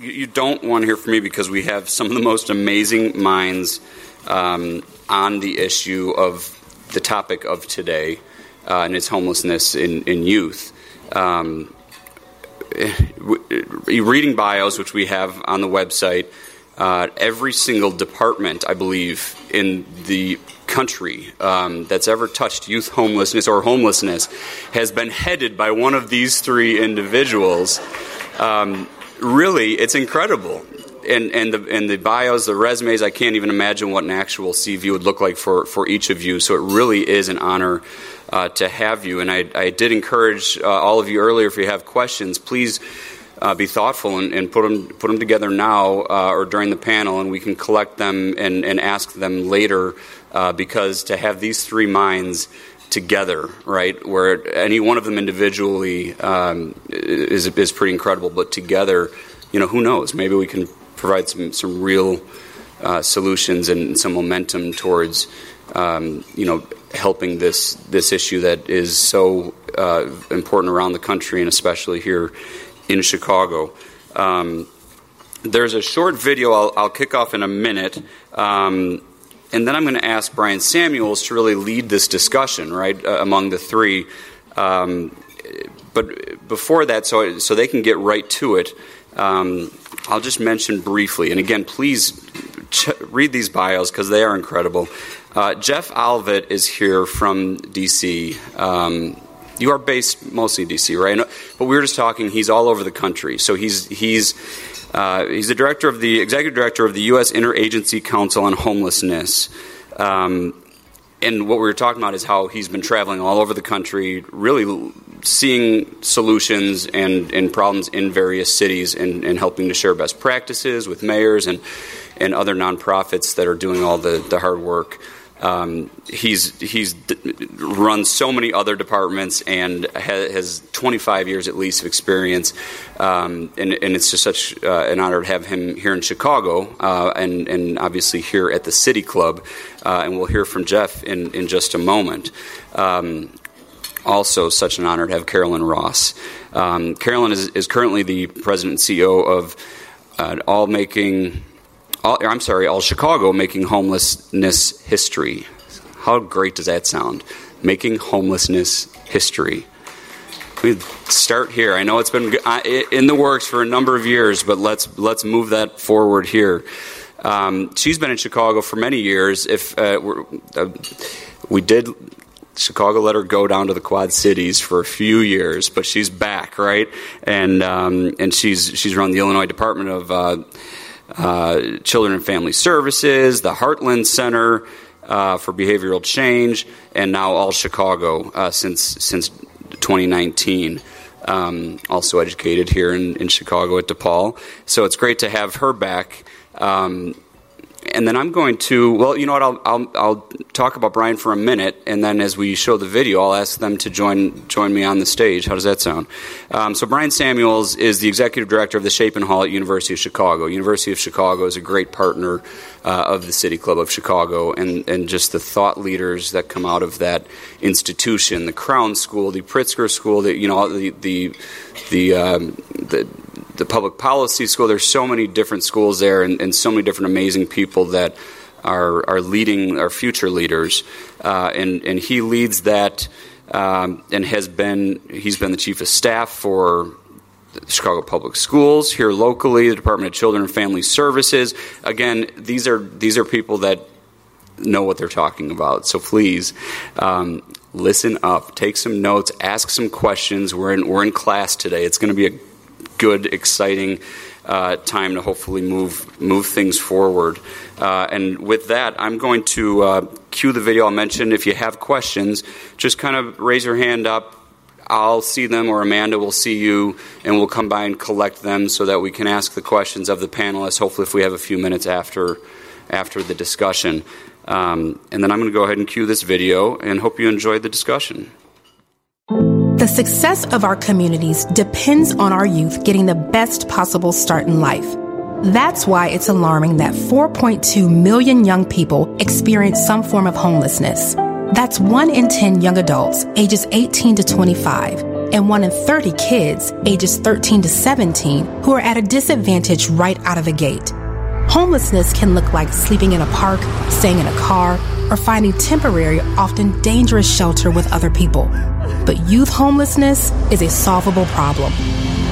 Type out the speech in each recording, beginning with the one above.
you, don't want to hear from me because we have some of the most amazing minds um, on the issue of the topic of today, uh, and it's homelessness in, in youth. Um, reading bios, which we have on the website, uh, every single department, I believe, in the country um, that's ever touched youth homelessness or homelessness has been headed by one of these three individuals. Um, really, it's incredible. And, and, the, and the bios, the resumes, I can't even imagine what an actual CV would look like for, for each of you. So it really is an honor uh, to have you. And I, I did encourage uh, all of you earlier if you have questions, please uh, be thoughtful and, and, put them put them together now uh, or during the panel, and we can collect them and, and ask them later. Uh, because to have these three minds together, right, where any one of them individually um, is is pretty incredible, but together, you know, who knows? Maybe we can provide some some real uh, solutions and some momentum towards. Um, you know, helping this this issue that is so uh, important around the country and especially here in Chicago. Um, there's a short video I'll, I'll, kick off in a minute, um, and then I'm going to ask Bryan Samuels to really lead this discussion, right, uh, among the three. Um, but before that, so so they can get right to it, um, I'll just mention briefly, and again, please ch- read these bios because they are incredible. Uh, Jeff Olivet is here from DC. Um, you are based mostly in DC, right? But we were just talking. He's all over the country. So he's he's uh, he's the director of the executive director of the U.S. Interagency Council on Homelessness. Um, and what we were talking about is how he's been traveling all over the country, really seeing solutions and, and problems in various cities and, and helping to share best practices with mayors and, and other nonprofits that are doing all the, the hard work. Um, he's he's run so many other departments and ha- has 25 years at least of experience, um, and, and, it's just such uh, an honor to have him here in Chicago, uh, and and obviously here at the City Club, uh, and we'll hear from Jeff in in just a moment. Um, also, such an honor to have Carolyn Ross. Um, Carolyn is, is currently the president and CEO of uh, All Making all, I'm sorry, all Chicago making homelessness history. How great does that sound? Making homelessness history. We start here. I know it's been in the works for a number of years, but let's let's move that forward here. Um, she's been in Chicago for many years. If uh, uh, we did Chicago let her go down to the Quad Cities for a few years, but she's back, right? And um, and she's she's run the Illinois Department of uh, uh, Children and Family Services, the Heartland Center uh, for Behavioral Change, and now All Chicago uh, since since 2019. Um, also educated here in, in Chicago at DePaul, so it's great to have her back. Um, and then I'm going to, well, you know what, I'll, I'll, I'll, talk about Bryan for a minute, and then as we show the video, I'll ask them to join, join me on the stage. How does that sound? Um, so Bryan Samuels is the executive director of the Chapin Hall at University of Chicago. University of Chicago is a great partner uh, of the City Club of Chicago, and, and just the thought leaders that come out of that institution, the Crown School, the Pritzker School, the, you know, the, the, the, um, the the public policy school. There's so many different schools there, and, and so many different amazing people that are are leading our future leaders. Uh, and and he leads that, um, and has been he's been the chief of staff for Chicago Public Schools here locally, the Department of Children and Family Services. Again, these are these are people that know what they're talking about. So please. Um, listen up, take some notes, ask some questions. We're in we're in class today. It's going to be a good, exciting uh, time to hopefully move move things forward. Uh, and with that, I'm going to uh, cue the video I'll mention. If you have questions, just kind of raise your hand up. I'll see them, or Amanda will see you, and we'll come by and collect them so that we can ask the questions of the panelists. Hopefully, if we have a few minutes after after the discussion. Um, and then I'm going to go ahead and cue this video, and hope you enjoyed the discussion. The success of our communities depends on our youth getting the best possible start in life. That's why it's alarming that 4.2 million young people experience some form of homelessness. That's one in 10 young adults ages 18 to 25 and 1 in 30 kids ages 13 to 17 who are at a disadvantage right out of the gate. Homelessness can look like sleeping in a park, staying in a car, or finding temporary, often dangerous shelter with other people. But youth homelessness is a solvable problem.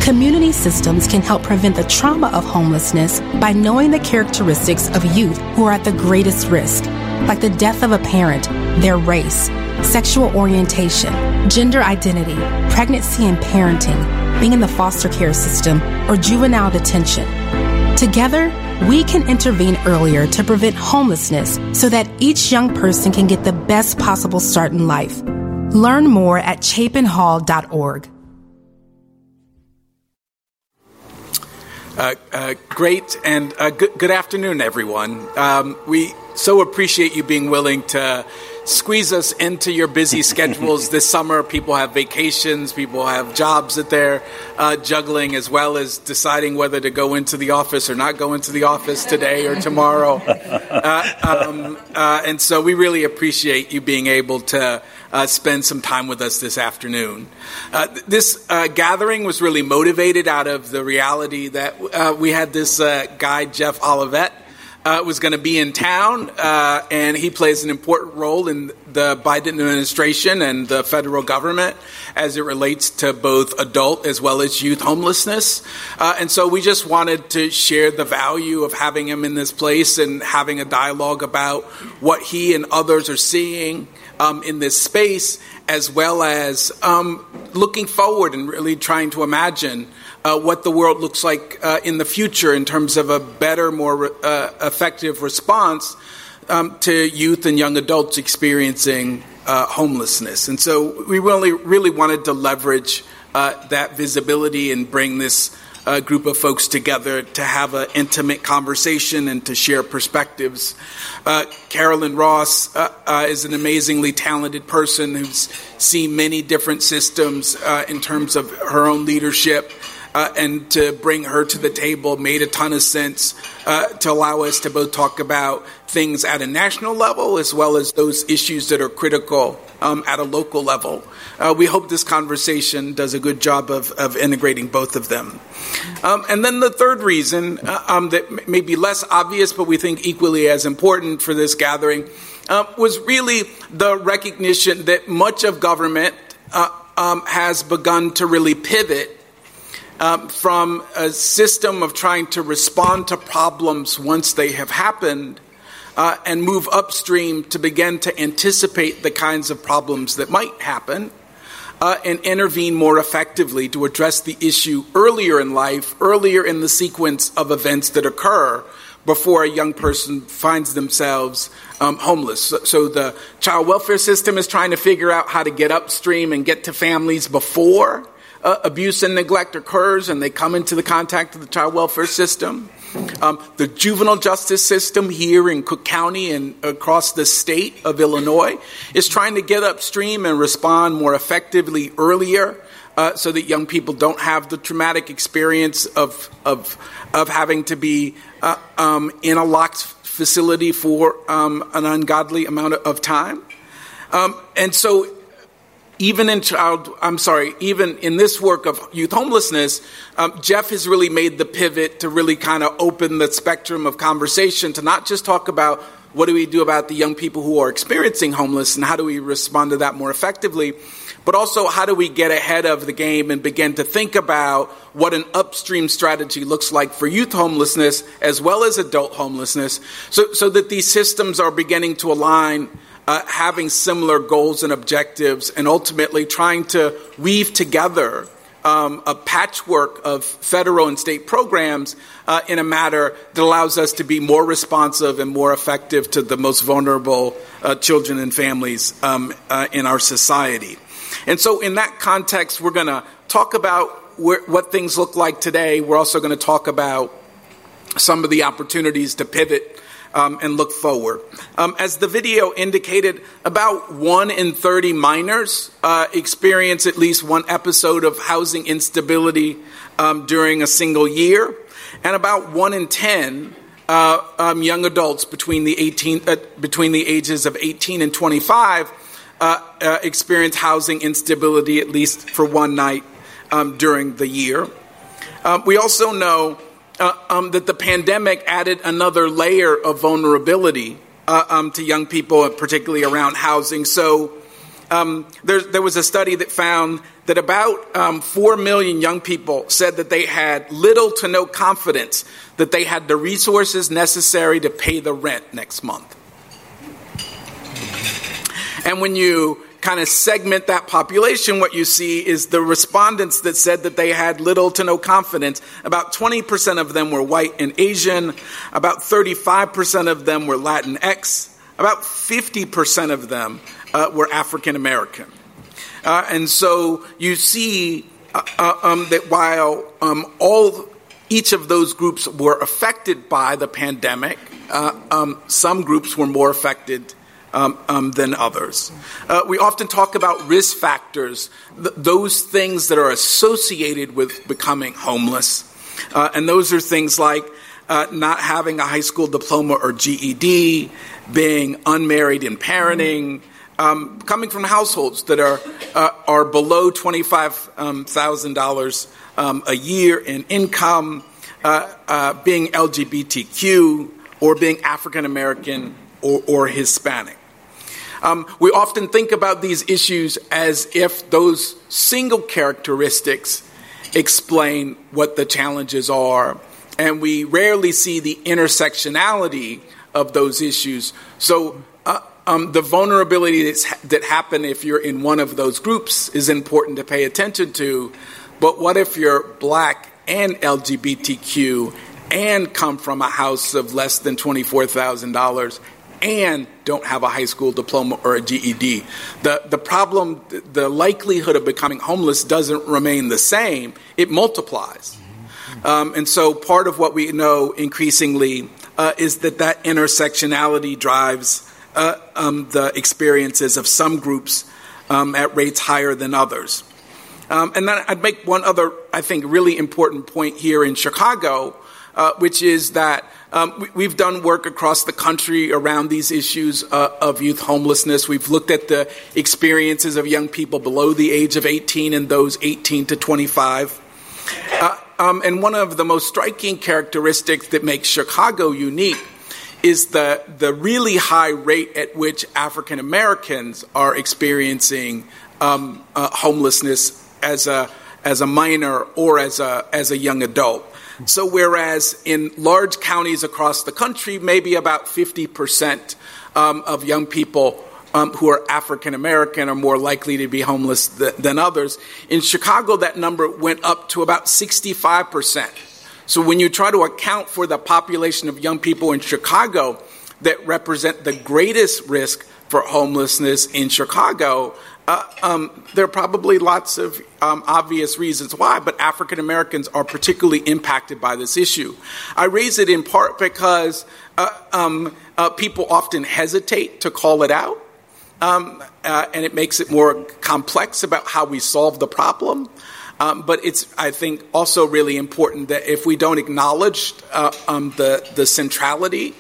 Community systems can help prevent the trauma of homelessness by knowing the characteristics of youth who are at the greatest risk, like the death of a parent, their race, sexual orientation, gender identity, pregnancy and parenting, being in the foster care system, or juvenile detention. Together, we can intervene earlier to prevent homelessness so that each young person can get the best possible start in life. Learn more at chapinhall.org. Uh, uh, great and uh, good, good, afternoon, everyone. Um, we so appreciate you being willing to squeeze us into your busy schedules this summer. People have vacations, people have jobs that they're uh, juggling, as well as deciding whether to go into the office or not go into the office today or tomorrow. Uh, um, uh, and so we really appreciate you being able to. Uh, spend some time with us this afternoon. Uh, this uh, gathering was really motivated out of the reality that we had this guy, Jeff Olivet, uh, was going to be in town, uh, and he plays an important role in the Biden administration and the federal government as it relates to both adult as well as youth homelessness. Uh, and so we just wanted to share the value of having him in this place and having a dialogue about what he and others are seeing um, in this space, as well as um, looking forward and really trying to imagine uh, what the world looks like uh, in the future in terms of a better, more uh, effective response um, to youth and young adults experiencing uh, homelessness. And so we really, really wanted to leverage uh, that visibility and bring this uh, group of folks together to have an intimate conversation and to share perspectives. Carolyn Ross is an amazingly talented person who's seen many different systems in terms of her own leadership uh, and to bring her to the table made a ton of sense uh, to allow us to both talk about things at a national level as well as those issues that are critical um, at a local level. Uh, we hope this conversation does a good job of, of integrating both of them. Um, and then the third reason uh, um, that may be less obvious, but we think equally as important for this gathering, uh, was really the recognition that much of government uh, um, has begun to really pivot um, from a system of trying to respond to problems once they have happened uh, and move upstream to begin to anticipate the kinds of problems that might happen uh, and intervene more effectively to address the issue earlier in life, earlier in the sequence of events that occur before a young person finds themselves um, homeless. So, so, the child welfare system is trying to figure out how to get upstream and get to families before uh, abuse and neglect occurs and they come into the contact of the child welfare system. Um, the juvenile justice system here in Cook County and across the state of Illinois is trying to get upstream and respond more effectively earlier uh, so that young people don't have the traumatic experience of, of, of having to be uh, um, in a locked facility for um, an ungodly amount of time. Um, and so even in child, I'm sorry, even in this work of youth homelessness, um, Jeff has really made the pivot to really kind of open the spectrum of conversation to not just talk about what do we do about the young people who are experiencing homeless and how do we respond to that more effectively, but also how do we get ahead of the game and begin to think about what an upstream strategy looks like for youth homelessness as well as adult homelessness so, so that these systems are beginning to align uh, having similar goals and objectives, and ultimately trying to weave together um, a patchwork of federal and state programs uh, in a manner that allows us to be more responsive and more effective to the most vulnerable uh, children and families um, uh, in our society. And so, in that context, we're going to talk about what things look like today. We're also going to talk about some of the opportunities to pivot um, and look forward. Um, as the video indicated, about 1 in 30 minors uh, experience at least one episode of housing instability um, during a single year, and about 1 in 10 uh, um, young adults between the, 18, uh, between the ages of 18 and 25 uh, uh, experience housing instability at least for one night um, during the year. Um, we also know uh, um, that the pandemic added another layer of vulnerability uh, um, to young people, particularly around housing. So um, there, there, was a study that found that about um, 4 million young people said that they had little to no confidence that they had the resources necessary to pay the rent next month. And when you kind of segment that population, what you see is the respondents that said that they had little to no confidence. About 20% of them were white and Asian, about 35% of them were Latinx, about 50% of them uh, were African American. Uh, and so you see uh, uh um, that while um, all each of those groups were affected by the pandemic, uh, um, some groups were more affected um, um, than others. Uh, we often talk about risk factors, th- those things that are associated with becoming homeless. Uh, and those are things like uh, not having a high school diploma or GED, being unmarried and parenting, um, coming from households that are, uh, are below $25,000 um, um, a year in income, uh, uh, being LGBTQ, or being African American or, or Hispanic. Um, we often think about these issues as if those single characteristics explain what the challenges are, and we rarely see the intersectionality of those issues. So, uh, um, the vulnerability that happen if you're in one of those groups is important to pay attention to. But what if you're black and LGBTQ and come from a house of less than $24,000 and don't have a high school diploma or a GED. The, the problem, the likelihood of becoming homeless doesn't remain the same, it multiplies. Um, and so part of what we know increasingly uh, is that that intersectionality drives uh, um, the experiences of some groups um, at rates higher than others. Um, and then I'd make one other, I think, really important point here in Chicago, uh, which is that um, we, have done work across the country around these issues uh, of youth homelessness. We've looked at the experiences of young people below the age of 18 and those 18 to 25. Uh, um, and one of the most striking characteristics that makes Chicago unique is the, the really high rate at which African Americans are experiencing um, uh, homelessness as a, as a minor or as a, as a young adult. So, whereas in large counties across the country, maybe about 50% um, of young people um, who are African American are more likely to be homeless th- than others, in Chicago, that number went up to about 65%. So, when you try to account for the population of young people in Chicago that represent the greatest risk for homelessness in Chicago, uh, um, there are probably lots of um, obvious reasons why, but African Americans are particularly impacted by this issue. I raise it in part because uh, um, uh, people often hesitate to call it out, um, uh, and it makes it more complex about how we solve the problem. Um, but it's, I think, also really important that if we don't acknowledge uh, um, the, the centrality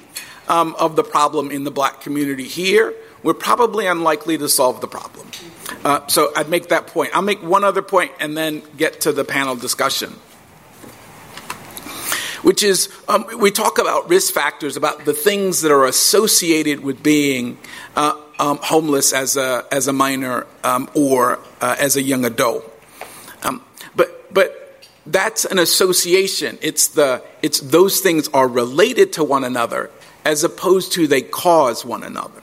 of the problem in the black community here, we're probably unlikely to solve the problem. Uh, so I'd make that point. I'll make one other point and then get to the panel discussion. Which is, um, we talk about risk factors, about the things that are associated with being uh, um, homeless as a, as a minor um, or uh, as a young adult. Um, but, but that's an association. It's, the, it's those things are related to one another as opposed to they cause one another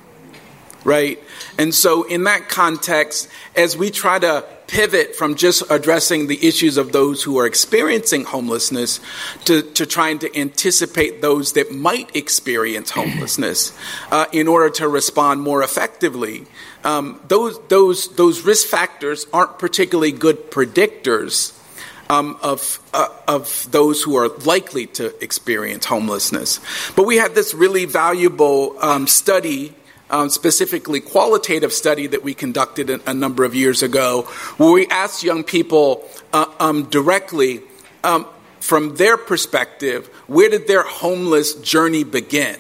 right? And so, in that context, as we try to pivot from just addressing the issues of those who are experiencing homelessness to, to trying to anticipate those that might experience homelessness uh, in order to respond more effectively, um, those, those, those risk factors aren't particularly good predictors. Um, of uh, of those who are likely to experience homelessness, but we had this really valuable um, study um, specifically qualitative study that we conducted a, a, number of years ago, where we asked young people uh, um, directly um, from their perspective, where did their homeless journey begin?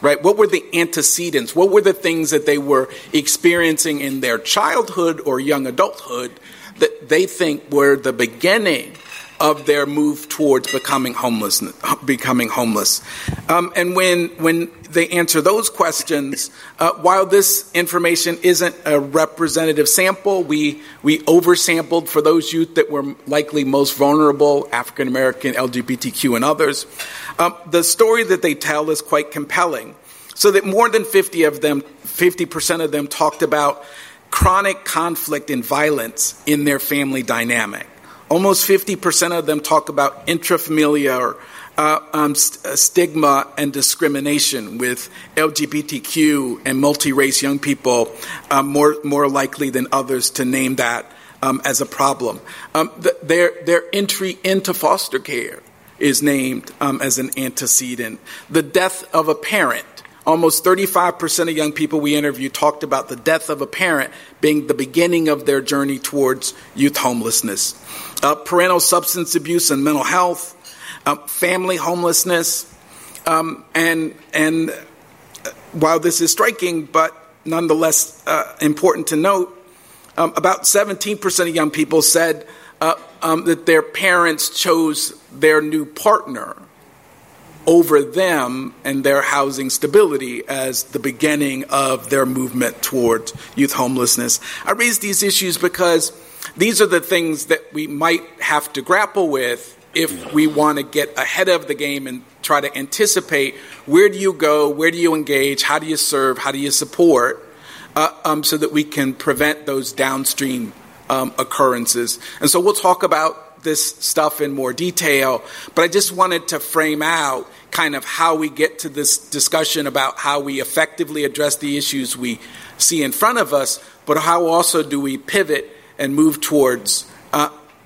right? What were the antecedents? What were the things that they were experiencing in their childhood or young adulthood that they think were the beginning of their move towards becoming homeless. Becoming homeless, um, and when when they answer those questions, uh, while this information isn't a representative sample, we we oversampled for those youth that were likely most vulnerable, African American, LGBTQ, and others. Um, the story that they tell is quite compelling. So that more than 50 of them, 50% of them talked about chronic conflict and violence in their family dynamic. Almost 50% of them talk about intrafamiliar uh, um, st- uh, stigma and discrimination with LGBTQ and multi race young people, um, more, more likely than others to name that um, as a problem. Um, the, their, their entry into foster care is named um, as an antecedent. The death of a parent Almost 35% of young people we interviewed talked about the death of a parent being the beginning of their journey towards youth homelessness. Uh, parental substance abuse and mental health, uh, family homelessness, um, and, and uh, while this is striking, but nonetheless uh, important to note, um, about 17% of young people said uh, um, that their parents chose their new partner over them and their housing stability as the beginning of their movement towards youth homelessness. I raise these issues because these are the things that we might have to grapple with if we want to get ahead of the game and try to anticipate where do you go, where do you engage, how do you serve, how do you support, uh, um, so that we can prevent those downstream um, occurrences. And so we'll talk about this stuff in more detail, but I just wanted to frame out kind of how we get to this discussion about how we effectively address the issues we see in front of us, but how also do we pivot and move towards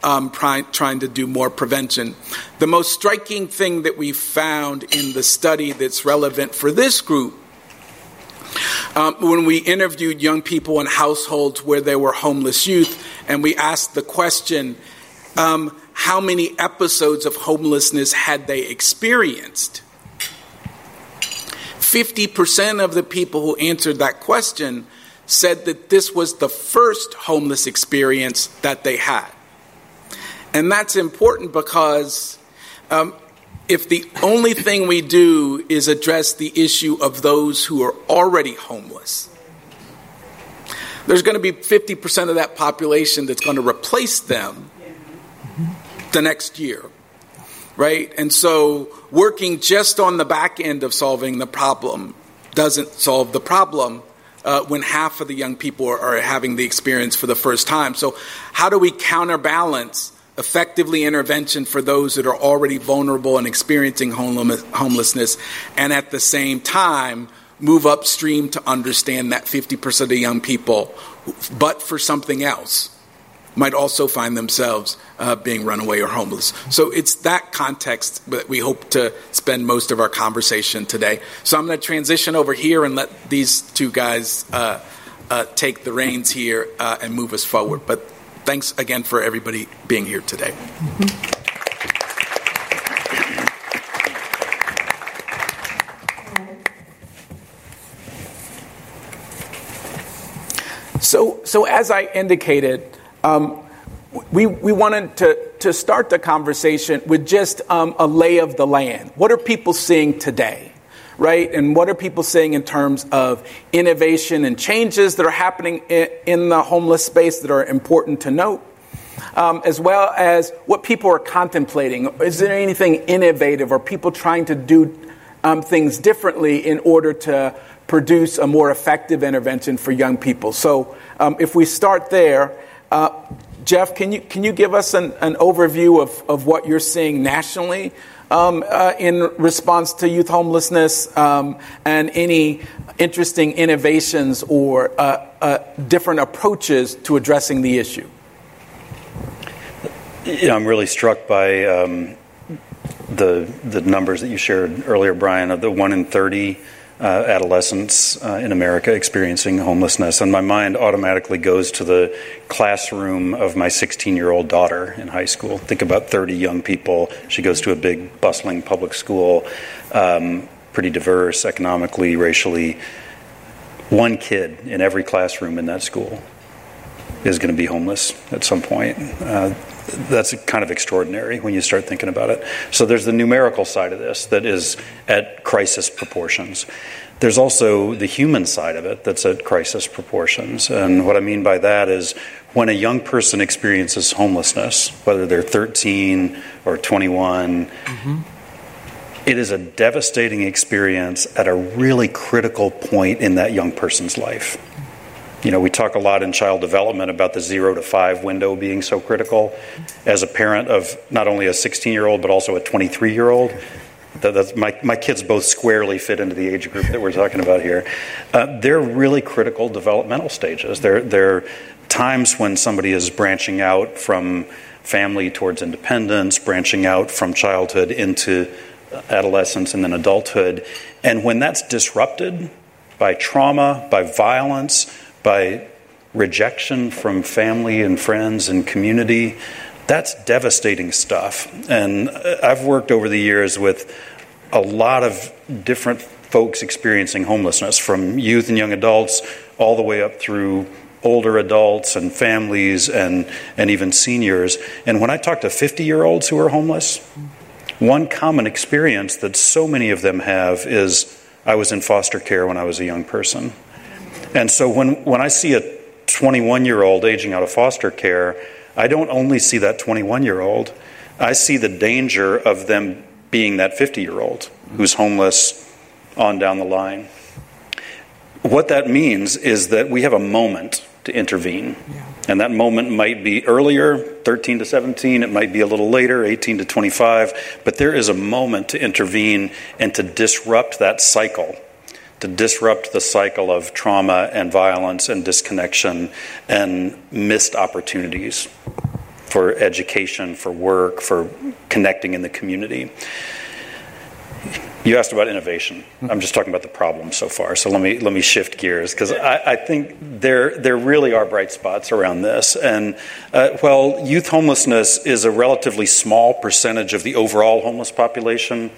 um, trying, trying to do more prevention. The most striking thing that we found in the study that's relevant for this group um, when we interviewed young people in households where there were homeless youth, and we asked the question, um, how many episodes of homelessness had they experienced? 50% of the people who answered that question said that this was the first homeless experience that they had. And that's important because um, if the only thing we do is address the issue of those who are already homeless, there's going to be 50% of that population that's going to replace them the next year, right? And so working just on the back end of solving the problem doesn't solve the problem. Uh, when half of the young people are, are having the experience for the first time. So, how do we counterbalance effectively intervention for those that are already vulnerable and experiencing homelessness, and at the same time move upstream to understand that 50% of young people, but for something else, might also find themselves uh, being runaway or homeless. So it's that context that we hope to spend most of our conversation today. So I'm going to transition over here and let these two guys uh, uh, take the reins here uh, and move us forward. But thanks again for everybody being here today. Mm-hmm. So, so as I indicated, um, we, we wanted to, to start the conversation with just um, a lay of the land. What are people seeing today? Right? And what are people saying in terms of innovation and changes that are happening in, the homeless space that are important to note? Um, as well as what people are contemplating. Is there anything innovative or people trying to do um, things differently in order to produce a more effective intervention for young people? So, um, if we start there, uh, Jeff, can you, can you give us an, an overview of, of what you're seeing nationally um, uh, in response to youth homelessness um, and any interesting innovations or uh, uh, different approaches to addressing the issue? Yeah, I'm really struck by um, the the numbers that you shared earlier, Bryan, of the one in thirty uh, adolescents uh, in America experiencing homelessness, and my mind automatically goes to the classroom of my 16 year old daughter in high school. Think about 30 young people. She goes to a big, bustling public school. Um, pretty diverse economically, racially. One kid in every classroom in that school is going to be homeless at some point. Uh, that's kind of extraordinary when you start thinking about it. So there's the numerical side of this that is at crisis proportions. There's also the human side of it that's at crisis proportions. And what I mean by that is when a young person experiences homelessness, whether they're 13 or 21, mm-hmm. it is a devastating experience at a really critical point in that young person's life. You know, we talk a lot in child development about the zero to five window being so critical. As a parent of not only a 16 year old, but also a 23 year old, my, my kids both squarely fit into the age group that we're talking about here. Uh, they're really critical developmental stages. They're, they're times when somebody is branching out from family towards independence, branching out from childhood into adolescence and then adulthood. And when that's disrupted by trauma, by violence, by rejection from family and friends and community. That's devastating stuff. And I've worked over the years with a lot of different folks experiencing homelessness, from youth and young adults all the way up through older adults and families and, and even seniors. And when I talk to 50 year olds who are homeless, one common experience that so many of them have is I was in foster care when I was a young person. And so when, when I see a 21 year old aging out of foster care, I don't only see that 21 year old, I see the danger of them being that 50 year old who's homeless on down the line. What that means is that we have a moment to intervene. Yeah. And that moment might be earlier, 13 to 17, it might be a little later, 18 to 25, but there is a moment to intervene and to disrupt that cycle to disrupt the cycle of trauma and violence and disconnection and missed opportunities for education, for work, for connecting in the community. You asked about innovation. I'm just talking about the problem so far. So let me let me shift gears because I, I, think there there really are bright spots around this. And uh, well, youth homelessness is a relatively small percentage of the overall homeless population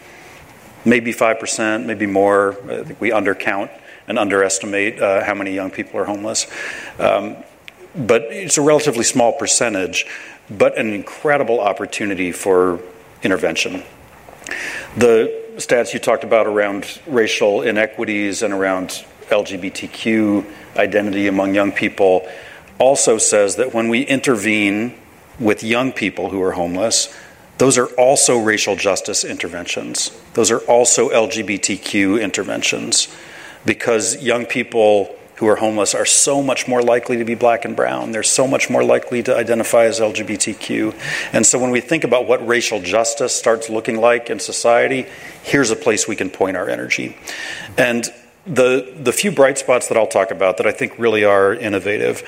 maybe 5%, maybe more. I think we undercount and underestimate uh, how many young people are homeless. Um, but it's a relatively small percentage, but an incredible opportunity for intervention. The stats you talked about around racial inequities and around LGBTQ identity among young people also says that when we intervene with young people who are homeless, those are also racial justice interventions. Those are also LGBTQ interventions because young people who are homeless are so much more likely to be black and brown. They're so much more likely to identify as LGBTQ. And so when we think about what racial justice starts looking like in society, here's a place we can point our energy. And the, the few bright spots that I'll talk about that I think really are innovative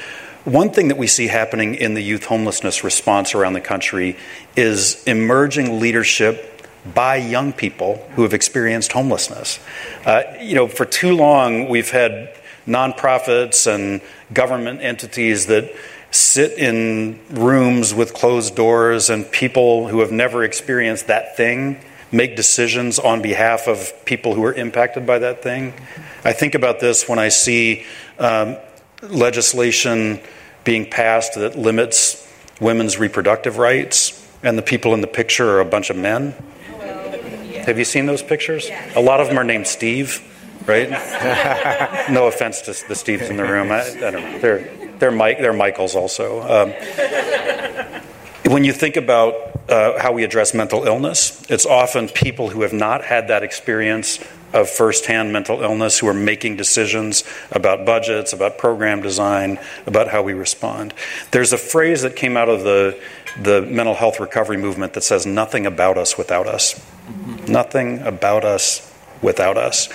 one thing that we see happening in the youth homelessness response around the country is emerging leadership by young people who have experienced homelessness. Uh, you know, for too long, we've had nonprofits and government entities that sit in rooms with closed doors and people who have never experienced that thing make decisions on behalf of people who are impacted by that thing. I think about this when I see um, legislation being passed that limits women's reproductive rights, and the people in the picture are a bunch of men. Have you seen those pictures? A lot of them are named Steve, right? no offense to the Steves in the room. I, I don't know. They're, they're, Mike, they're Michaels also. Um, when you think about uh, how we address mental illness, it's often people who have not had that experience of firsthand mental illness who are making decisions about budgets, about program design, about how we respond. There's a phrase that came out of the, the mental health recovery movement that says, nothing about us without us. Mm-hmm. Nothing about us without us.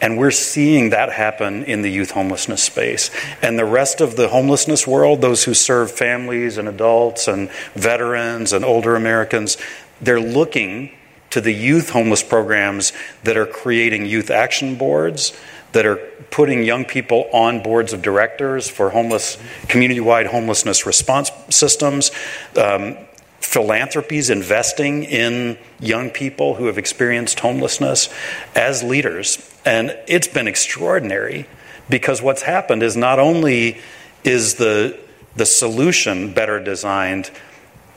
And we're seeing that happen in the youth homelessness space. And the rest of the homelessness world, those who serve families and adults and veterans and older Americans, they're looking to the youth homeless programs that are creating youth action boards, that are putting young people on boards of directors for homeless community-wide homelessness response systems, um, philanthropies investing in young people who have experienced homelessness as leaders. And it's been extraordinary because what's happened is not only is the, the solution better designed,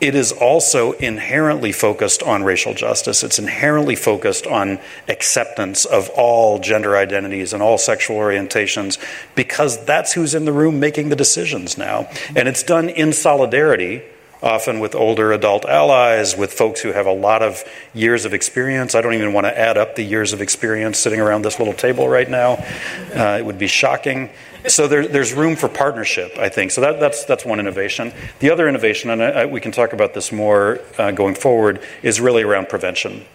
it is also inherently focused on racial justice. It's inherently focused on acceptance of all gender identities and all sexual orientations because that's who's in the room making the decisions now. And it's done in solidarity often with older adult allies, with folks who have a lot of years of experience. I don't even want to add up the years of experience sitting around this little table right now. Uh, it would be shocking. So there, there's room for partnership, I think. So that, that's, that's one innovation. The other innovation, and I, I, we can talk about this more uh, going forward, is really around prevention.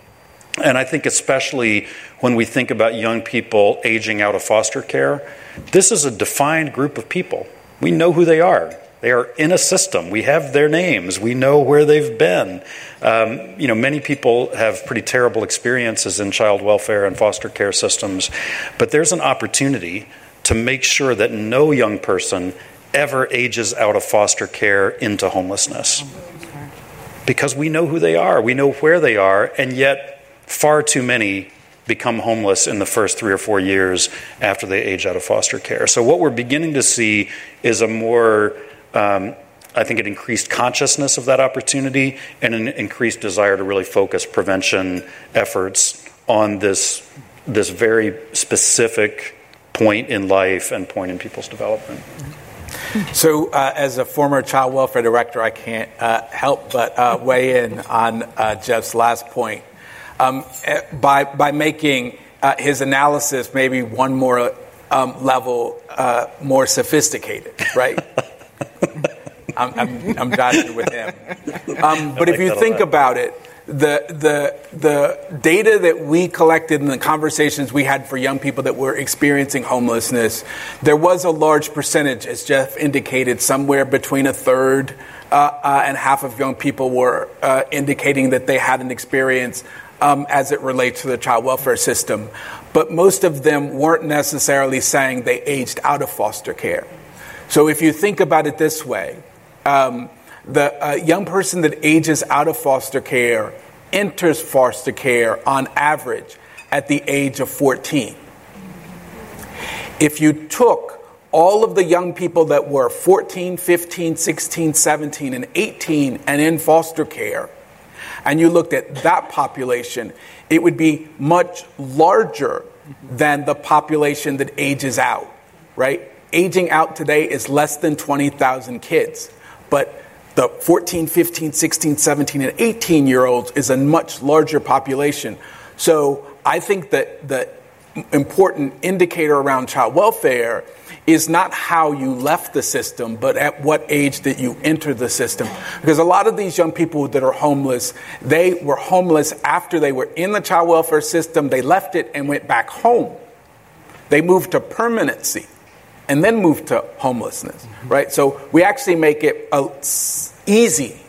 And I think, especially when we think about young people aging out of foster care, this is a defined group of people. We know who they are. They are in a system. We have their names. We know where they've been. Um, you know, many people have pretty terrible experiences in child welfare and foster care systems, but there's an opportunity to make sure that no young person ever ages out of foster care into homelessness. Because we know who they are, we know where they are, and yet far too many become homeless in the first three or four years after they age out of foster care. So, what we're beginning to see is a more um, I think an increased consciousness of that opportunity and an increased desire to really focus prevention efforts on this this very specific point in life and point in people's development. So, uh, as a former child welfare director, I can't uh, help but uh, weigh in on uh, Jeff's last point. Um, eh, by, by making uh, his analysis maybe one more um, level uh, more sophisticated, right? I'm, I'm, I'm dodging with him. Um, but if you think about it, the, the, the data that we collected and the conversations we had for young people that were experiencing homelessness, there was a large percentage, as Jeff indicated, somewhere between a third uh, uh, and half of young people were uh, indicating that they had an experience um, as it relates to the child welfare system. But most of them weren't necessarily saying they aged out of foster care. So if you think about it this way, um, the uh, young person that ages out of foster care enters foster care on average at the age of 14. If you took all of the young people that were 14, 15, 16, 17, and 18 and in foster care, and you looked at that population, it would be much larger than the population that ages out, right? Aging out today is less than 20,000 kids. But the 14, 15, 16, 17, and 18 year olds is a much larger population. So I think that the important indicator around child welfare is not how you left the system, but at what age that you enter the system. Because a lot of these young people that are homeless, they were homeless after they were in the child welfare system, they left it and went back home. They moved to permanency and then move to homelessness, mm-hmm. right? So we actually make it uh, easy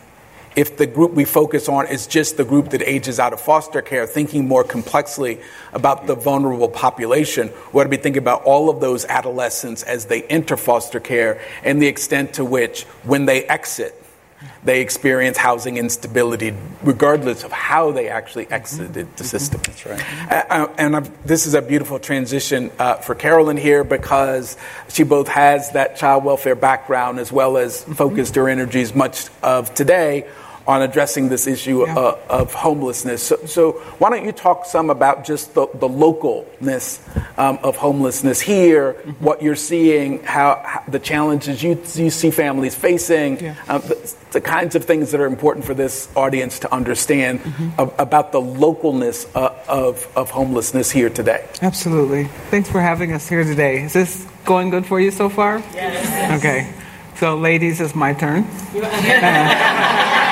if the group we focus on is just the group that ages out of foster care, thinking more complexly about the vulnerable population, we ought to be thinking about all of those adolescents as they enter foster care and the extent to which, when they exit, they experience housing instability regardless of how they actually exited the system. That's right. Uh, and I've, this is a beautiful transition uh, for Carolyn here because she both has that child welfare background as well as focused her energies much of today on addressing this issue yeah. uh, of homelessness. So, so, why don't you talk some about just the, the localness um, of homelessness here, mm-hmm. what you're seeing, how, how, the challenges you, you see families facing, yeah. um, the, the, kinds of things that are important for this audience to understand mm-hmm. ab- about the localness uh, of, of homelessness here today. Absolutely. Thanks for having us here today. Is this going good for you so far? Yes. Okay. So, ladies, it's my turn.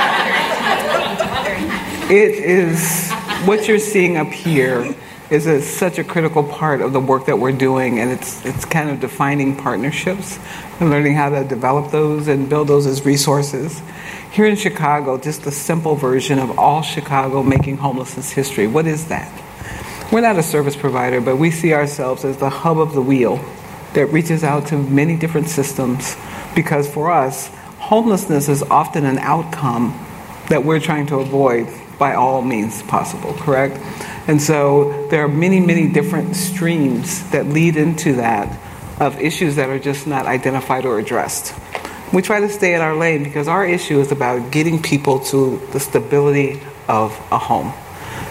It is what you're seeing up here is a, such a critical part of the work that we're doing, and it's it's kind of defining partnerships and learning how to develop those and build those as resources. Here in Chicago, just a simple version of all Chicago making homelessness history. What is that? We're not a service provider, but we see ourselves as the hub of the wheel that reaches out to many different systems because for us, homelessness is often an outcome that we're trying to avoid by all means possible, correct? And so there are many, many different streams that lead into that of issues that are just not identified or addressed. We try to stay in our lane because our issue is about getting people to the stability of a home.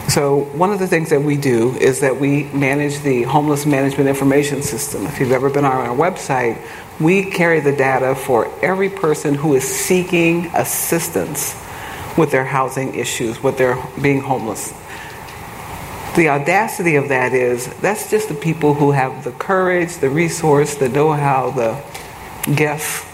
So, one of the things that we do is that we manage the homeless management information system. If you've ever been on our website, we carry the data for every person who is seeking assistance with their housing issues, with their being homeless. The audacity of that is that's just the people who have the courage, the resource, the know how, the guess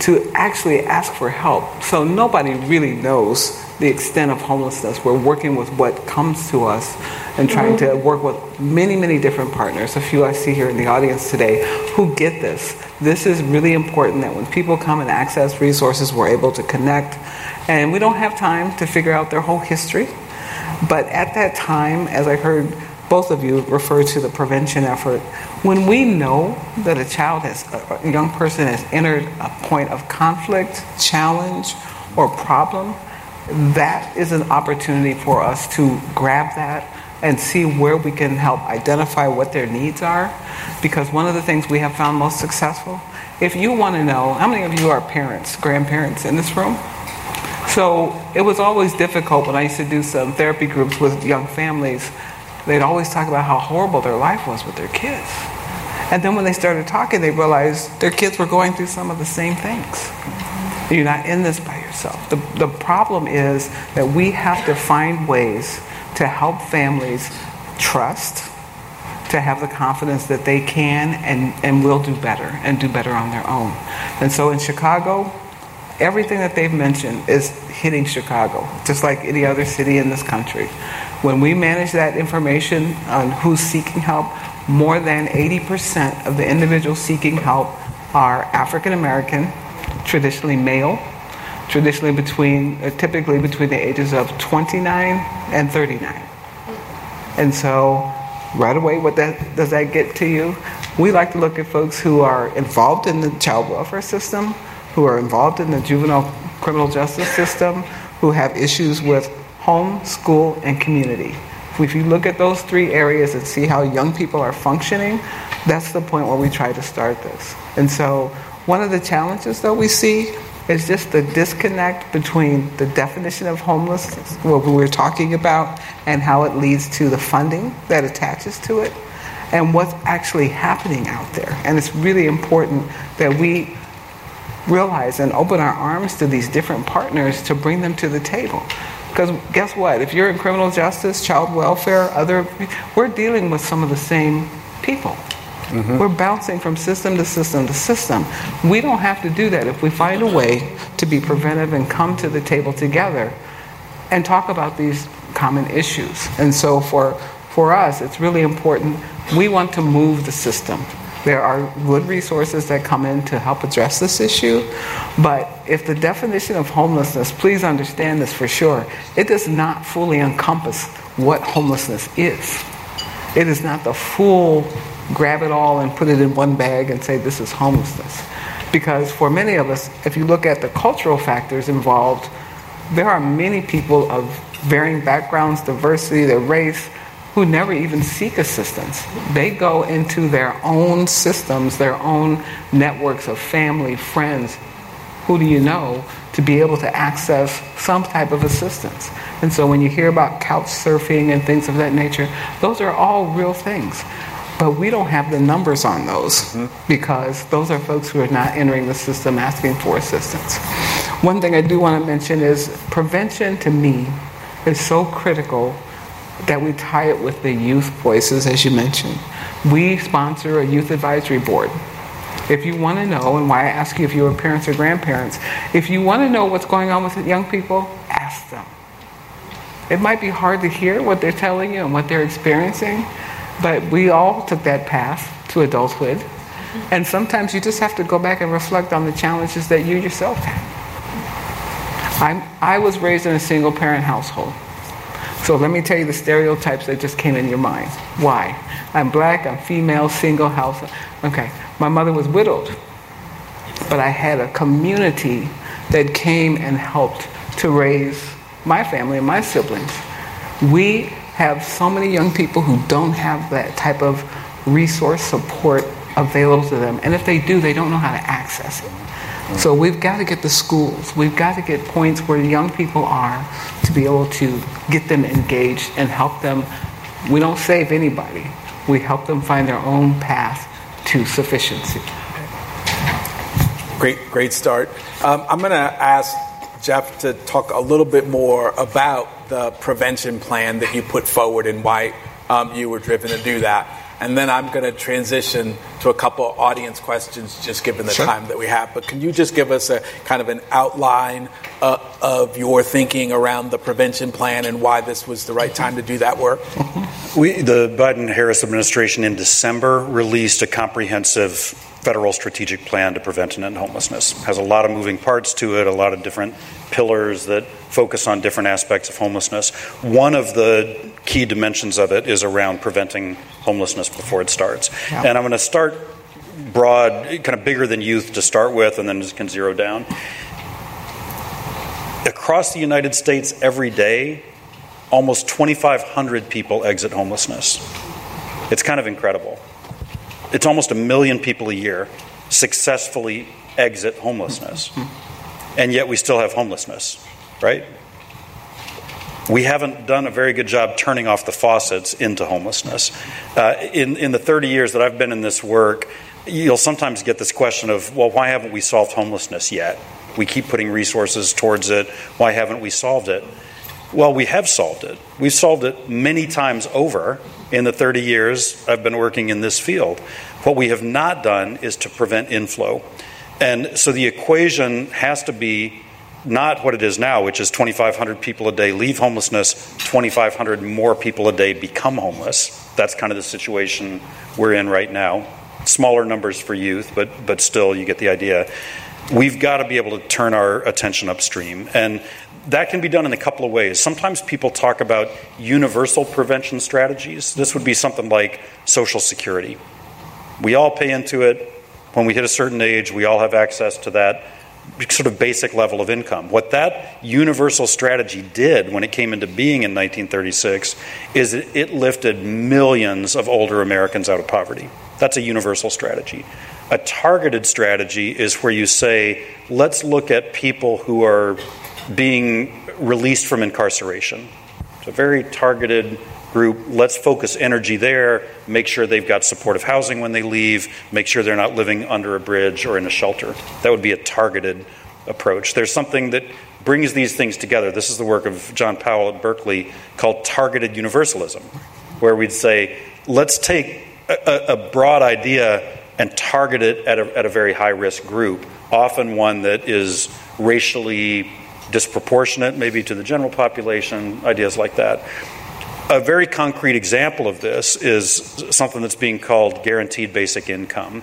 to actually ask for help. So nobody really knows the extent of homelessness. We're working with what comes to us and trying mm-hmm. to work with many, many different partners. A few I see here in the audience today who get this. This is really important that when people come and access resources, we're able to connect. And we don't have time to figure out their whole history. But at that time, as I heard both of you refer to the prevention effort, when we know that a child has, a young person has entered a point of conflict, challenge, or problem, that is an opportunity for us to grab that and see where we can help identify what their needs are. Because one of the things we have found most successful, if you want to know, how many of you are parents, grandparents in this room? So it was always difficult when I used to do some therapy groups with young families. They'd always talk about how horrible their life was with their kids. And then when they started talking, they realized their kids were going through some of the same things. You're not in this by yourself. The, the problem is that we have to find ways to help families trust, to have the confidence that they can and, and will do better and do better on their own. And so in Chicago, everything that they've mentioned is hitting Chicago, just like any other city in this country. When we manage that information on who's seeking help, more than 80% of the individuals seeking help are African American, traditionally male, traditionally between, uh, typically between the ages of 29 and 39. And so, right away, what that does that get to you? We like to look at folks who are involved in the child welfare system, who are involved in the juvenile criminal justice system, who have issues with home, school, and community. If you look at those three areas and see how young people are functioning, that's the point where we try to start this. And so, one of the challenges that we see is just the disconnect between the definition of homelessness, what we were talking about, and how it leads to the funding that attaches to it, and what's actually happening out there. And it's really important that we realize and open our arms to these different partners to bring them to the table. Because guess what? If you're in criminal justice, child welfare, other, we're dealing with some of the same people. Mm-hmm. We're bouncing from system to system to system. We don't have to do that if we find a way to be preventive and come to the table together and talk about these common issues. And so for, for us, it's really important. We want to move the system. There are good resources that come in to help address this issue. But if the definition of homelessness, please understand this for sure, it does not fully encompass what homelessness is. It is not the full grab it all and put it in one bag and say this is homelessness. Because for many of us, if you look at the cultural factors involved, there are many people of varying backgrounds, diversity, their race, who never even seek assistance. They go into their own systems, their own networks of family, friends, who do you know, to be able to access some type of assistance. And so when you hear about couch surfing and things of that nature, those are all real things. But we don't have the numbers on those mm-hmm. because those are folks who are not entering the system asking for assistance. One thing I do want to mention is prevention to me is so critical that we tie it with the youth voices, as you mentioned. We sponsor a youth advisory board. If you want to know, and why I ask you if you are parents or grandparents, if you want to know what's going on with young people, ask them. It might be hard to hear what they're telling you and what they're experiencing, but we all took that path to adulthood. And sometimes you just have to go back and reflect on the challenges that you yourself had. I'm, I was raised in a single parent household. So let me tell you the stereotypes that just came in your mind. Why? I'm black, I'm female, single house. Okay, my mother was widowed, but I had a community that came and helped to raise my family and my siblings. We have so many young people who don't have that type of resource support available to them. And if they do, they don't know how to access it. So we've got to get the schools, we've got to get points where young people are to be able to get them engaged and help them. We don't save anybody, we help them find their own path to sufficiency. Great, great start. Um, I'm going to ask Jeff to talk a little bit more about the prevention plan that you put forward and why um, you were driven to do that and then I'm going to transition to a couple audience questions, just given the sure. time that we have. But can you just give us a kind of an outline uh, of your thinking around the prevention plan and why this was the right time to do that work? We, the Biden-Harris administration in December released a comprehensive federal strategic plan to prevent and end homelessness. It has a lot of moving parts to it, a lot of different pillars that focus on different aspects of homelessness. One of the key dimensions of it is around preventing homelessness before it starts. Yeah. And I'm going to start broad, kind of bigger than youth to start with, and then just can zero down. Across the United States every day, almost 2,500 people exit homelessness. It's kind of incredible. It's almost a million people a year successfully exit homelessness. Mm-hmm. And yet we still have homelessness, right? We haven't done a very good job turning off the faucets into homelessness. Uh, in, in the 30 years that I've been in this work, you'll sometimes get this question of, well, why haven't we solved homelessness yet? We keep putting resources towards it. Why haven't we solved it? Well, we have solved it. We've solved it many times over in the 30 years I've been working in this field. What we have not done is to prevent inflow. And so the equation has to be not what it is now, which is 2,500 people a day leave homelessness, 2,500 more people a day become homeless. That's kind of the situation we're in right now. Smaller numbers for youth, but, but still, you get the idea. We've got to be able to turn our attention upstream. And that can be done in a couple of ways. Sometimes people talk about universal prevention strategies. This would be something like Social Security. We all pay into it. When we hit a certain age, we all have access to that sort of basic level of income. What that universal strategy did when it came into being in 1936 is it lifted millions of older Americans out of poverty. That's a universal strategy. A targeted strategy is where you say, let's look at people who are being released from incarceration. It's a very targeted group, let's focus energy there, make sure they've got supportive housing when they leave, make sure they're not living under a bridge or in a shelter. That would be a targeted approach. There's something that brings these things together. This is the work of John Powell at Berkeley called targeted universalism, where we'd say, let's take a, a broad idea and target it at a, at a very high risk group, often one that is racially disproportionate, maybe to the general population, ideas like that. A very concrete example of this is something that's being called guaranteed basic income.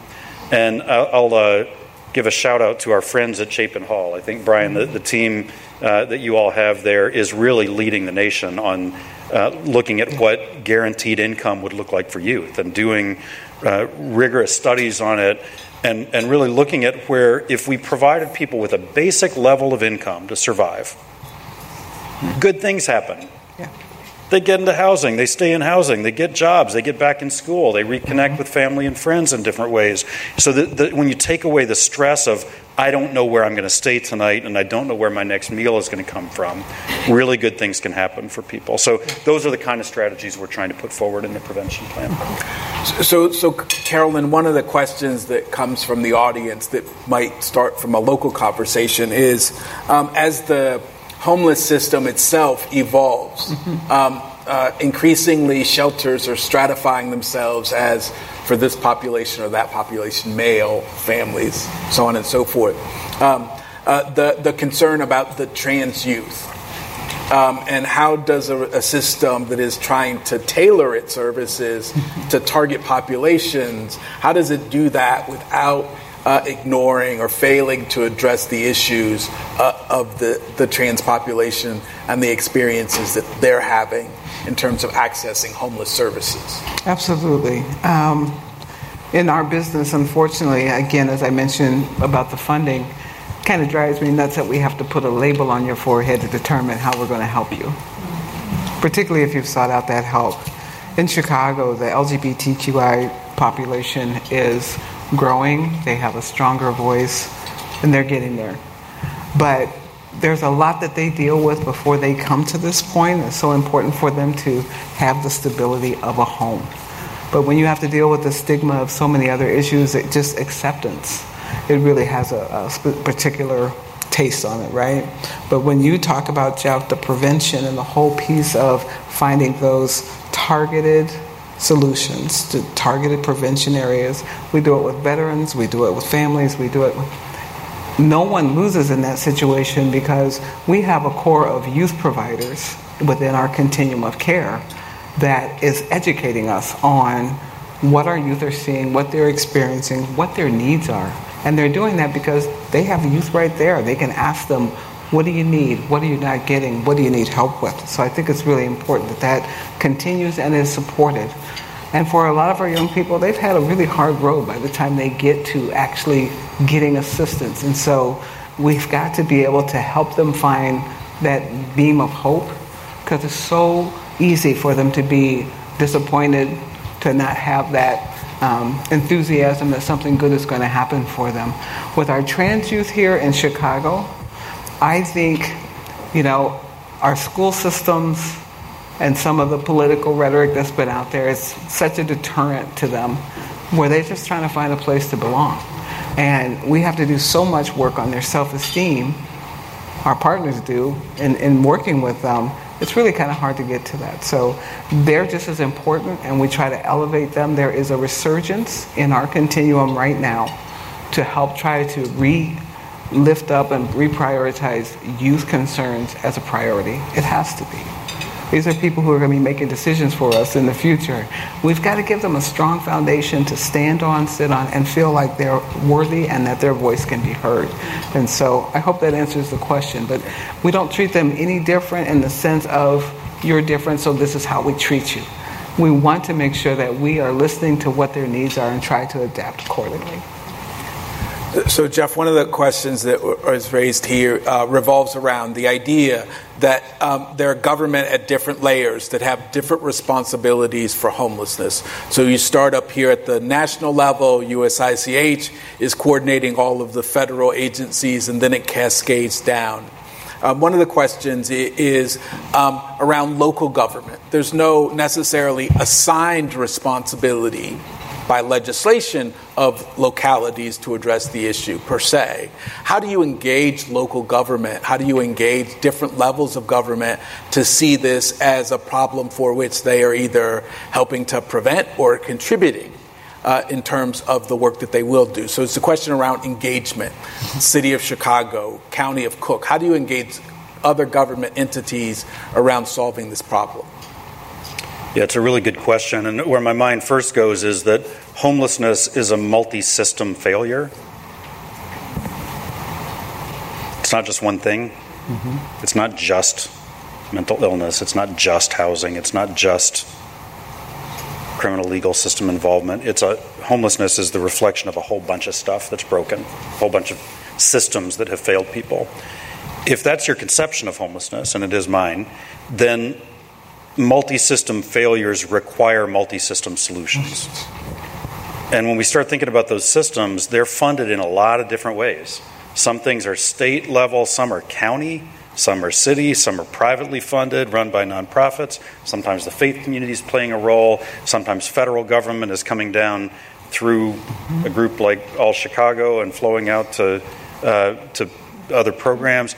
And I'll, uh, give a shout out to our friends at Chapin Hall. I think, Bryan, the, the team uh, that you all have there is really leading the nation on uh, looking at what guaranteed income would look like for youth and doing uh, rigorous studies on it and, and really looking at where if we provided people with a basic level of income to survive, good things happen. Yeah. They get into housing, they stay in housing, they get jobs, they get back in school, they reconnect with family and friends in different ways. So that, that when you take away the stress of, I don't know where I'm going to stay tonight and I don't know where my next meal is going to come from, really good things can happen for people. So those are the kind of strategies we're trying to put forward in the prevention plan. So, so Carolyn, one of the questions that comes from the audience that might start from a local conversation is um, as the homeless system itself evolves. Mm-hmm. Um, uh, increasingly, shelters are stratifying themselves as for this population or that population, male, families, so on and so forth. Um, uh, the, the concern about the trans youth. Um, and how does a, a, system that is trying to tailor its services to target populations, how does it do that without uh, ignoring or failing to address the issues uh, of the, the trans population and the experiences that they're having in terms of accessing homeless services. Absolutely. Um, in our business, unfortunately, again, as I mentioned about the funding, kind of drives me nuts that we have to put a label on your forehead to determine how we're going to help you, particularly if you've sought out that help. In Chicago, the LGBTQI population is growing, they have a stronger voice, and they're getting there. But there's a lot that they deal with before they come to this point. It's so important for them to have the stability of a home. But when you have to deal with the stigma of so many other issues, it just acceptance, it really has a, a particular taste on it, right? But when you talk about Jeff, the prevention and the whole piece of finding those targeted solutions to targeted prevention areas, we do it with veterans, we do it with families, we do it with no one loses in that situation because we have a core of youth providers within our continuum of care that is educating us on what our youth are seeing, what they're experiencing, what their needs are. And they're doing that because they have youth right there. They can ask them, what do you need? What are you not getting? What do you need help with? So I think it's really important that that continues and is supported. And for a lot of our young people, they've had a really hard road by the time they get to actually getting assistance. And so we've got to be able to help them find that beam of hope because it's so easy for them to be disappointed, to not have that um, enthusiasm that something good is going to happen for them. With our trans youth here in Chicago, I think, you know, our school systems and some of the political rhetoric that's been out there is such a deterrent to them where they're just trying to find a place to belong. And we have to do so much work on their self esteem, our partners do, in, in working with them. It's really kind of hard to get to that. So they're just as important, and we try to elevate them. There is a resurgence in our continuum right now to help try to re lift up and reprioritize youth concerns as a priority. It has to be. These are people who are going to be making decisions for us in the future. We've got to give them a strong foundation to stand on, sit on, and feel like they're worthy and that their voice can be heard. And so I hope that answers the question. But we don't treat them any different in the sense of you're different, so this is how we treat you. We want to make sure that we are listening to what their needs are and try to adapt accordingly. So, Jeff, one of the questions that was raised here uh, revolves around the idea that um, there are government at different layers that have different responsibilities for homelessness. So, you start up here at the national level, USICH is coordinating all of the federal agencies, and then it cascades down. Um, one of the questions is um, around local government. There's no necessarily assigned responsibility by legislation of localities to address the issue per se. How do you engage local government? How do you engage different levels of government to see this as a problem for which they are either helping to prevent or contributing? Uh, in terms of the work that they will do. So it's a question around engagement. City of Chicago, County of Cook, how do you engage other government entities around solving this problem? Yeah, it's a really good question. And where my mind first goes is that homelessness is a multi system failure. It's not just one thing, mm-hmm. it's not just mental illness, it's not just housing, it's not just criminal legal system involvement. It's a homelessness is the reflection of a whole bunch of stuff that's broken, a whole bunch of systems that have failed people. If that's your conception of homelessness, and it is mine, then multi system failures require multi system solutions. And when we start thinking about those systems, they're funded in a lot of different ways. Some things are state level, some are county, some are city, some are privately funded, run by nonprofits. Sometimes the faith community is playing a role. Sometimes federal government is coming down through a group like All Chicago and flowing out to, uh, to other programs.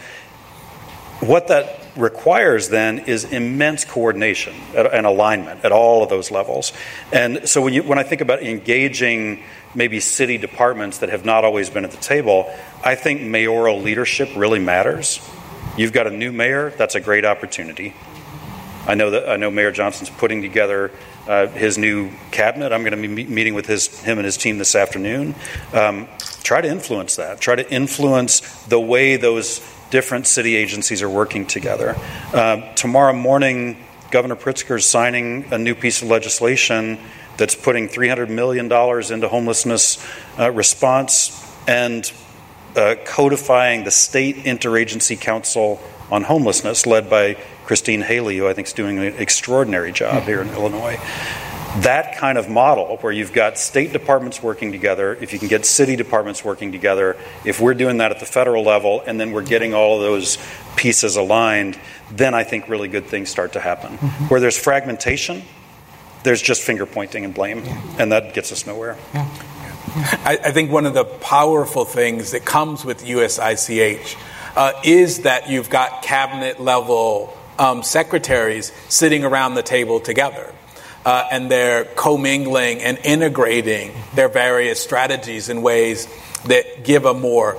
What that requires then is immense coordination and alignment at all of those levels. And so when, you, when I think about engaging maybe city departments that have not always been at the table, I think mayoral leadership really matters. You've got a new mayor, that's a great opportunity. I know that I know Mayor Johnson's putting together uh, his new cabinet. I'm going to be meeting with his him and his team this afternoon. Um, try to influence that. Try to influence the way those different city agencies are working together. Uh, tomorrow morning, Governor Pritzker is signing a new piece of legislation that's putting $300 million into homelessness uh, response. And uh, codifying the State Interagency Council on Homelessness, led by Christine Haley, who I think is doing an extraordinary job here in Illinois. That kind of model, where you've got state departments working together, if you can get city departments working together, if we're doing that at the federal level, and then we're getting all of those pieces aligned, then I think really good things start to happen. Mm-hmm. Where there's fragmentation, there's just finger pointing and blame, yeah. and that gets us nowhere. Yeah. I, I, think one of the powerful things that comes with USICH uh, is that you've got cabinet level um, secretaries sitting around the table together. Uh, and they're commingling and integrating their various strategies in ways that give a more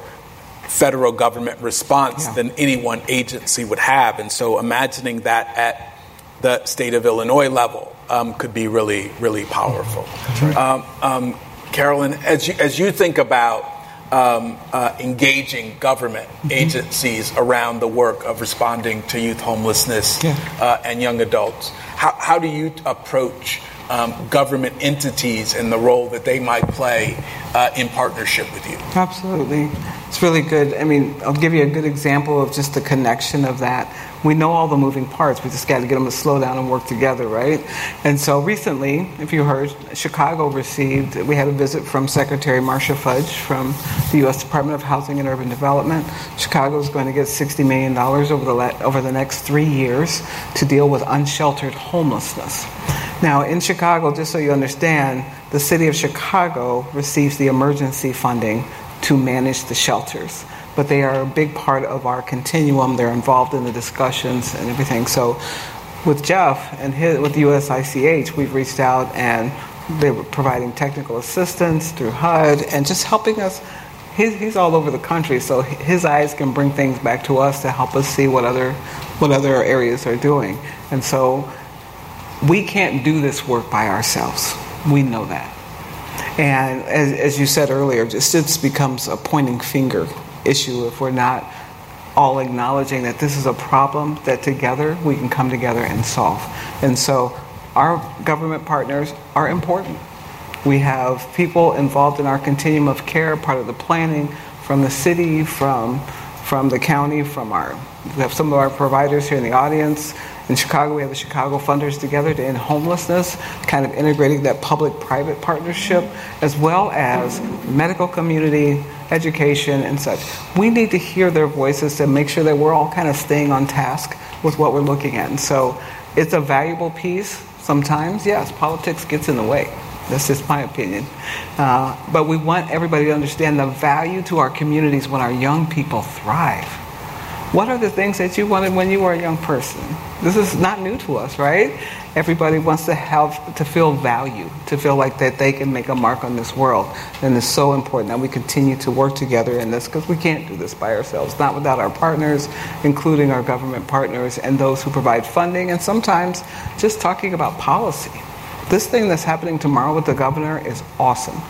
federal government response yeah. than any one agency would have. And so imagining that at the state of Illinois level um, could be really, really powerful. Right. Um, um, Carolyn, as you, as you think about um, uh, engaging government mm-hmm. agencies around the work of responding to youth homelessness yeah. uh, and young adults, how, how do you approach um, government entities and the role that they might play uh, in partnership with you? Absolutely. It's really good. I mean, I'll give you a good example of just the connection of that we know all the moving parts. We just got to get them to slow down and work together, right? And so recently, if you heard, Chicago received, we had a visit from Secretary Marcia Fudge from the U.S. Department of Housing and Urban Development. Chicago is going to get $60 million over the, over the next three years to deal with unsheltered homelessness. Now, in Chicago, just so you understand, the city of Chicago receives the emergency funding to manage the shelters but they are a big part of our continuum. They're involved in the discussions and everything. So, with Jeff and his, with USICH, we've reached out and they were providing technical assistance through HUD and just helping us. He's, he's all over the country, so his eyes can bring things back to us to help us see what other what other areas are doing. And so, we can't do this work by ourselves. We know that. And as, as you said earlier, just, it becomes a pointing finger issue if we're not all acknowledging that this is a problem that together we can come together and solve. And so our government partners are important. We have people involved in our continuum of care, part of the planning from the city, from from the county, from our we have some of our providers here in the audience. In Chicago, we have the Chicago Funders Together to End Homelessness, kind of integrating that public private partnership, as well as medical community, education, and such. We need to hear their voices to make sure that we're all kind of staying on task with what we're looking at. And so it's a valuable piece. Sometimes, yes, politics gets in the way. That's just my opinion. Uh, but we want everybody to understand the value to our communities when our young people thrive. What are the things that you wanted when you were a young person? This is not new to us, right? Everybody wants to have to feel value, to feel like that they can make a mark on this world. And it's so important that we continue to work together in this because we can't do this by ourselves, not without our partners, including our government partners and those who provide funding, and sometimes just talking about policy. This thing that's happening tomorrow with the governor is awesome.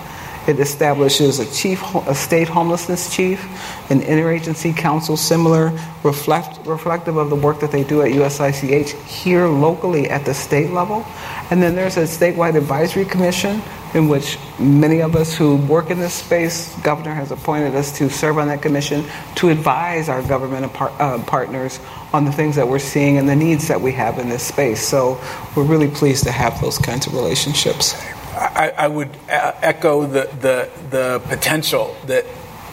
It establishes a chief, a state homelessness chief, an interagency council similar, reflect, reflective of the work that they do at USICH here locally at the state level. And then there's a statewide advisory commission in which many of us who work in this space, governor has appointed us to serve on that commission to advise our government uh, partners on the things that we're seeing and the needs that we have in this space. So we're really pleased to have those kinds of relationships. I, I would uh, echo the, the, the potential that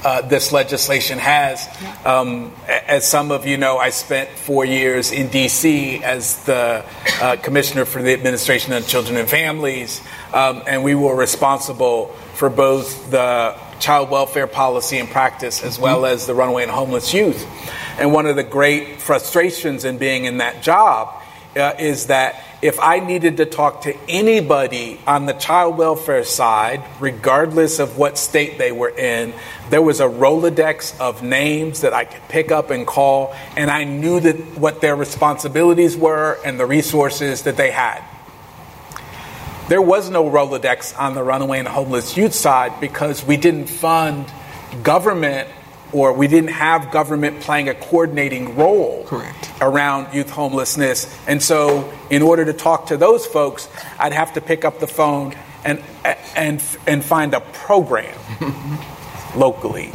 uh, this legislation has. Um, as some of you know, I spent four years in D.C. as the uh, commissioner for the Administration of Children and Families, um, and we were responsible for both the child welfare policy and practice as well as the runaway and homeless youth. And one of the great frustrations in being in that job uh, is that if I needed to talk to anybody on the child welfare side, regardless of what state they were in, there was a Rolodex of names that I could pick up and call, and I knew that what their responsibilities were and the resources that they had. There was no Rolodex on the runaway and homeless youth side because we didn't fund government or we didn't have government playing a coordinating role Correct. around youth homelessness. And so, in order to talk to those folks, I'd have to pick up the phone and and and find a program locally.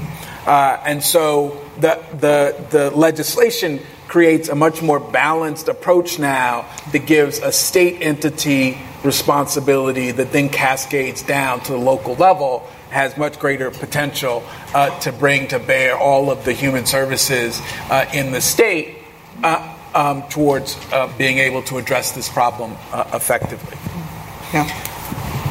Uh, and so the, the, the legislation creates a much more balanced approach now that gives a state entity responsibility that then cascades down to the local level has much greater potential uh, to bring to bear all of the human services uh, in the state uh, um, towards uh, being able to address this problem uh, effectively. Yeah.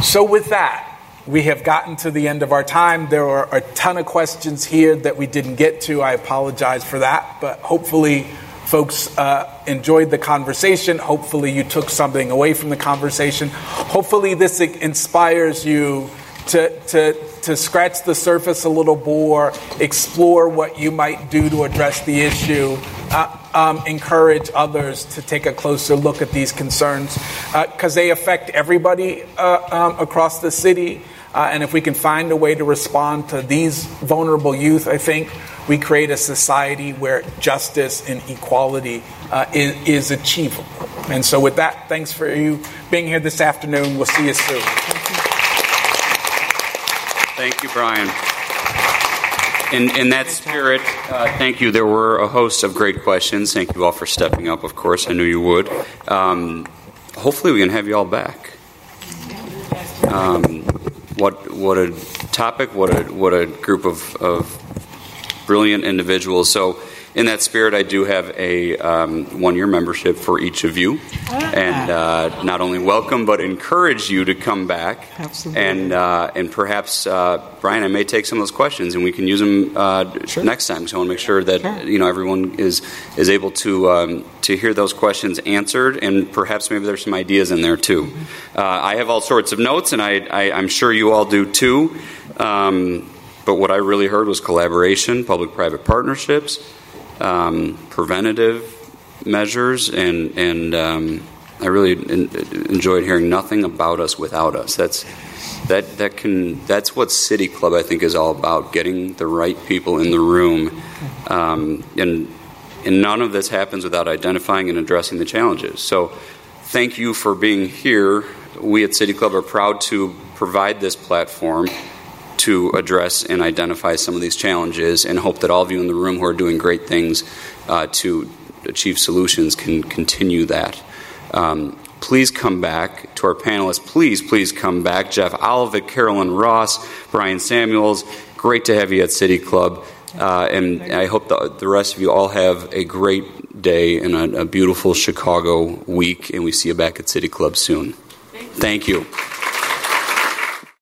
So, with that, we have gotten to the end of our time. There are a ton of questions here that we didn't get to. I apologize for that, but hopefully, folks uh, enjoyed the conversation. Hopefully, you took something away from the conversation. Hopefully, this inspires you to, to, to scratch the surface a little more, explore what you might do to address the issue. Uh, um, encourage others to take a closer look at these concerns because uh, they affect everybody uh, um, across the city. Uh, and if we can find a way to respond to these vulnerable youth, I think we create a society where justice and equality uh, is, is, achievable. And so, with that, thanks for you being here this afternoon. We'll see you soon. Thank you, Bryan. In, in that spirit, uh, thank you. There were a host of great questions. Thank you all for stepping up, of course. I knew you would. Um, hopefully, we can have you all back. Um, what, what a topic, what a, what a group of, of brilliant individuals. So, in that spirit, I do have a um, one year membership for each of you. Ah. And uh, not only welcome, but encourage you to come back. Absolutely. And, uh, and perhaps, uh, Bryan, I may take some of those questions and we can use them uh, sure. next time. So I want to make sure that sure. you know everyone is, is able to, um, to hear those questions answered. And perhaps maybe there's some ideas in there too. Mm-hmm. Uh, I have all sorts of notes, and I, I, am sure you all do too. Um, but what I really heard was collaboration, public private partnerships um, preventative measures, and and um, I really enjoyed hearing nothing about us without us. That's that that can that's what City Club I think is all about: getting the right people in the room, um, and and none of this happens without identifying and addressing the challenges. So, thank you for being here. We at City Club are proud to provide this platform to address and identify some of these challenges and hope that all of you in the room who are doing great things uh, to achieve solutions can continue that. Um, please come back to our panelists. Please, please come back. Jeff Olivet, Carolyn Ross, Bryan Samuels, great to have you at City Club. Uh, and I hope the, the rest of you all have a great day and a, a beautiful Chicago week, and we see you back at City Club soon. Thank you.